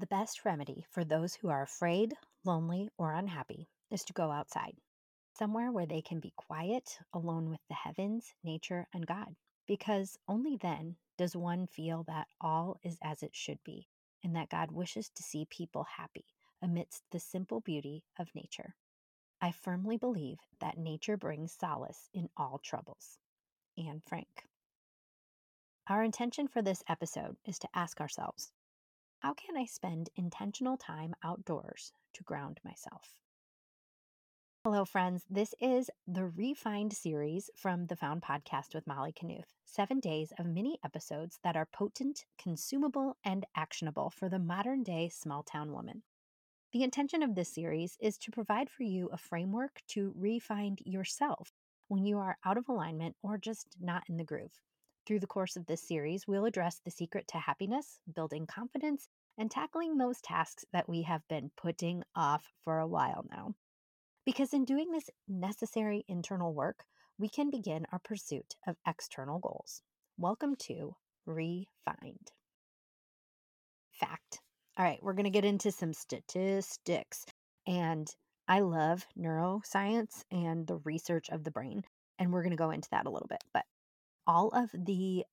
The best remedy for those who are afraid, lonely, or unhappy is to go outside, somewhere where they can be quiet, alone with the heavens, nature, and God, because only then does one feel that all is as it should be and that God wishes to see people happy amidst the simple beauty of nature. I firmly believe that nature brings solace in all troubles. Anne Frank. Our intention for this episode is to ask ourselves how can I spend intentional time outdoors to ground myself? Hello, friends. This is the Refined series from the Found Podcast with Molly Knuth. Seven days of mini episodes that are potent, consumable, and actionable for the modern day small town woman. The intention of this series is to provide for you a framework to refine yourself when you are out of alignment or just not in the groove. Through the course of this series, we'll address the secret to happiness, building confidence, and tackling those tasks that we have been putting off for a while now. Because in doing this necessary internal work, we can begin our pursuit of external goals. Welcome to Refined. Fact. All right, we're going to get into some statistics. And I love neuroscience and the research of the brain. And we're going to go into that a little bit. But all of the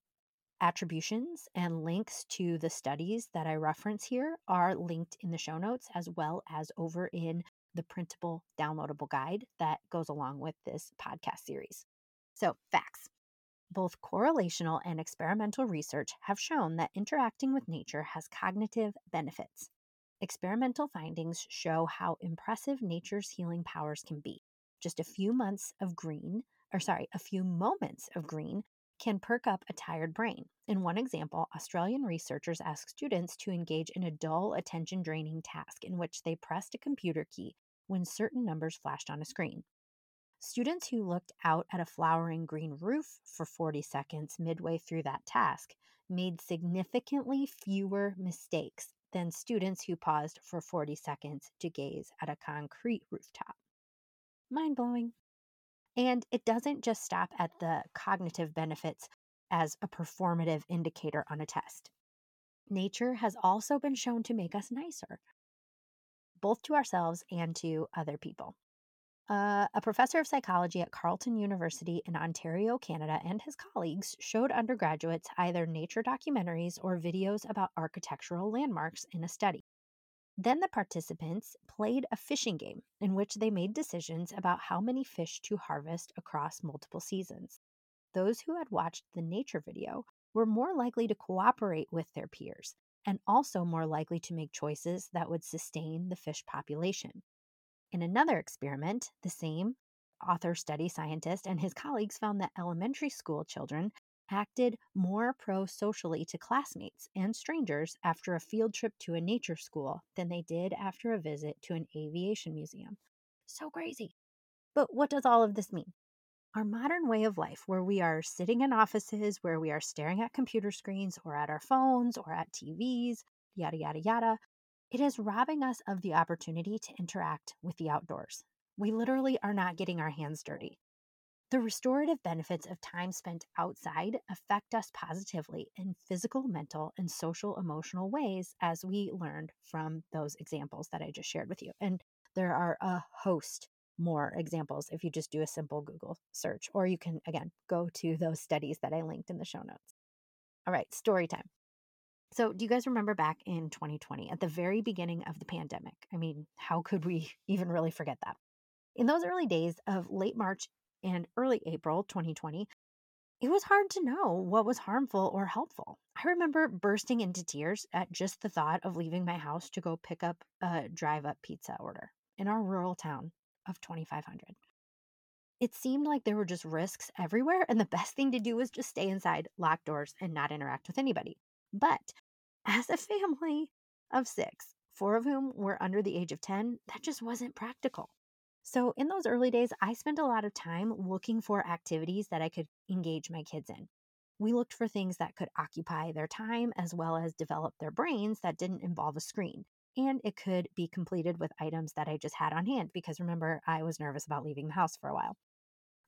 attributions and links to the studies that I reference here are linked in the show notes as well as over in the printable downloadable guide that goes along with this podcast series. So, facts. Both correlational and experimental research have shown that interacting with nature has cognitive benefits. Experimental findings show how impressive nature's healing powers can be. Just a few months of green, or sorry, a few moments of green can perk up a tired brain. In one example, Australian researchers asked students to engage in a dull, attention draining task in which they pressed a computer key when certain numbers flashed on a screen. Students who looked out at a flowering green roof for 40 seconds midway through that task made significantly fewer mistakes than students who paused for 40 seconds to gaze at a concrete rooftop. Mind blowing. And it doesn't just stop at the cognitive benefits as a performative indicator on a test. Nature has also been shown to make us nicer, both to ourselves and to other people. Uh, a professor of psychology at Carleton University in Ontario, Canada, and his colleagues showed undergraduates either nature documentaries or videos about architectural landmarks in a study. Then the participants played a fishing game in which they made decisions about how many fish to harvest across multiple seasons. Those who had watched the nature video were more likely to cooperate with their peers and also more likely to make choices that would sustain the fish population. In another experiment, the same author study scientist and his colleagues found that elementary school children acted more pro socially to classmates and strangers after a field trip to a nature school than they did after a visit to an aviation museum. So crazy. But what does all of this mean? Our modern way of life, where we are sitting in offices, where we are staring at computer screens or at our phones or at TVs, yada, yada, yada, it is robbing us of the opportunity to interact with the outdoors. We literally are not getting our hands dirty. The restorative benefits of time spent outside affect us positively in physical, mental, and social emotional ways, as we learned from those examples that I just shared with you. And there are a host more examples if you just do a simple Google search, or you can, again, go to those studies that I linked in the show notes. All right, story time. So, do you guys remember back in 2020 at the very beginning of the pandemic? I mean, how could we even really forget that? In those early days of late March and early April 2020, it was hard to know what was harmful or helpful. I remember bursting into tears at just the thought of leaving my house to go pick up a drive up pizza order in our rural town of 2,500. It seemed like there were just risks everywhere, and the best thing to do was just stay inside, lock doors, and not interact with anybody. But as a family of six, four of whom were under the age of 10, that just wasn't practical. So, in those early days, I spent a lot of time looking for activities that I could engage my kids in. We looked for things that could occupy their time as well as develop their brains that didn't involve a screen. And it could be completed with items that I just had on hand because remember, I was nervous about leaving the house for a while.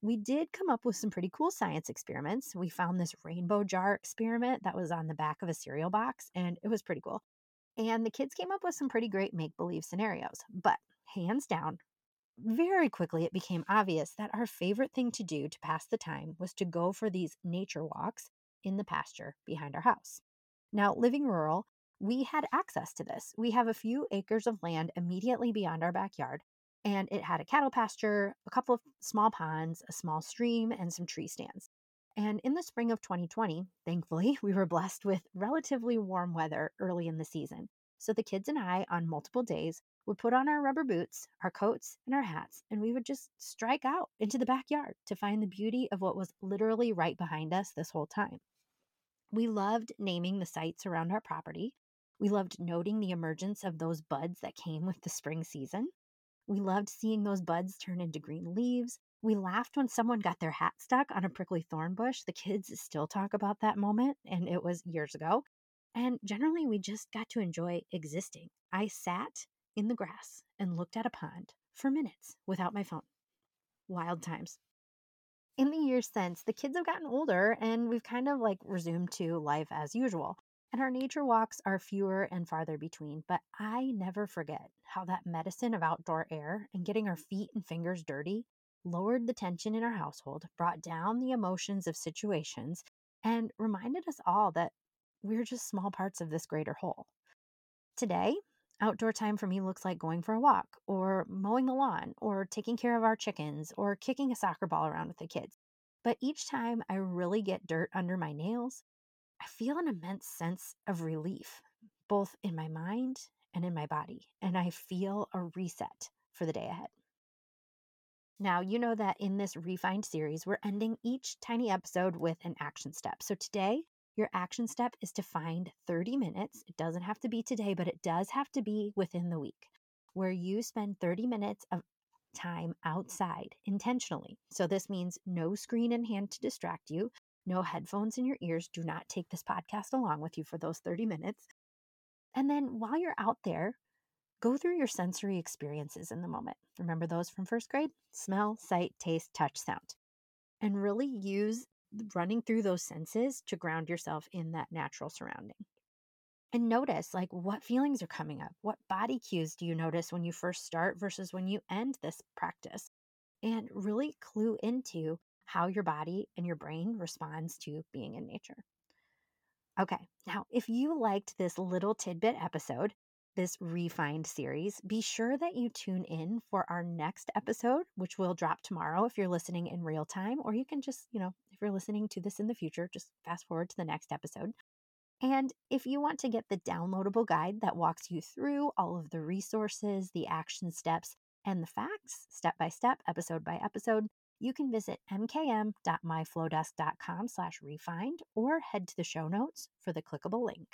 We did come up with some pretty cool science experiments. We found this rainbow jar experiment that was on the back of a cereal box, and it was pretty cool. And the kids came up with some pretty great make believe scenarios. But hands down, very quickly it became obvious that our favorite thing to do to pass the time was to go for these nature walks in the pasture behind our house. Now, living rural, we had access to this. We have a few acres of land immediately beyond our backyard, and it had a cattle pasture, a couple of small ponds, a small stream, and some tree stands. And in the spring of 2020, thankfully, we were blessed with relatively warm weather early in the season. So the kids and I, on multiple days, would put on our rubber boots, our coats, and our hats, and we would just strike out into the backyard to find the beauty of what was literally right behind us this whole time. We loved naming the sites around our property. We loved noting the emergence of those buds that came with the spring season. We loved seeing those buds turn into green leaves. We laughed when someone got their hat stuck on a prickly thorn bush. The kids still talk about that moment, and it was years ago. And generally, we just got to enjoy existing. I sat in the grass and looked at a pond for minutes without my phone. Wild times in the years since, the kids have gotten older and we've kind of like resumed to life as usual. And our nature walks are fewer and farther between, but I never forget how that medicine of outdoor air and getting our feet and fingers dirty lowered the tension in our household, brought down the emotions of situations, and reminded us all that we're just small parts of this greater whole. Today, outdoor time for me looks like going for a walk, or mowing the lawn, or taking care of our chickens, or kicking a soccer ball around with the kids. But each time I really get dirt under my nails, I feel an immense sense of relief, both in my mind and in my body, and I feel a reset for the day ahead. Now, you know that in this refined series, we're ending each tiny episode with an action step. So today, your action step is to find 30 minutes. It doesn't have to be today, but it does have to be within the week where you spend 30 minutes of time outside intentionally. So this means no screen in hand to distract you, no headphones in your ears. Do not take this podcast along with you for those 30 minutes. And then while you're out there, go through your sensory experiences in the moment. Remember those from first grade? Smell, sight, taste, touch, sound. And really use running through those senses to ground yourself in that natural surrounding. And notice like what feelings are coming up. What body cues do you notice when you first start versus when you end this practice? And really clue into how your body and your brain responds to being in nature. Okay, now if you liked this little tidbit episode, this refined series, be sure that you tune in for our next episode, which will drop tomorrow if you're listening in real time, or you can just, you know, if you're listening to this in the future, just fast forward to the next episode. And if you want to get the downloadable guide that walks you through all of the resources, the action steps, and the facts, step by step, episode by episode, you can visit mkm.myflodesk.com slash refined or head to the show notes for the clickable link.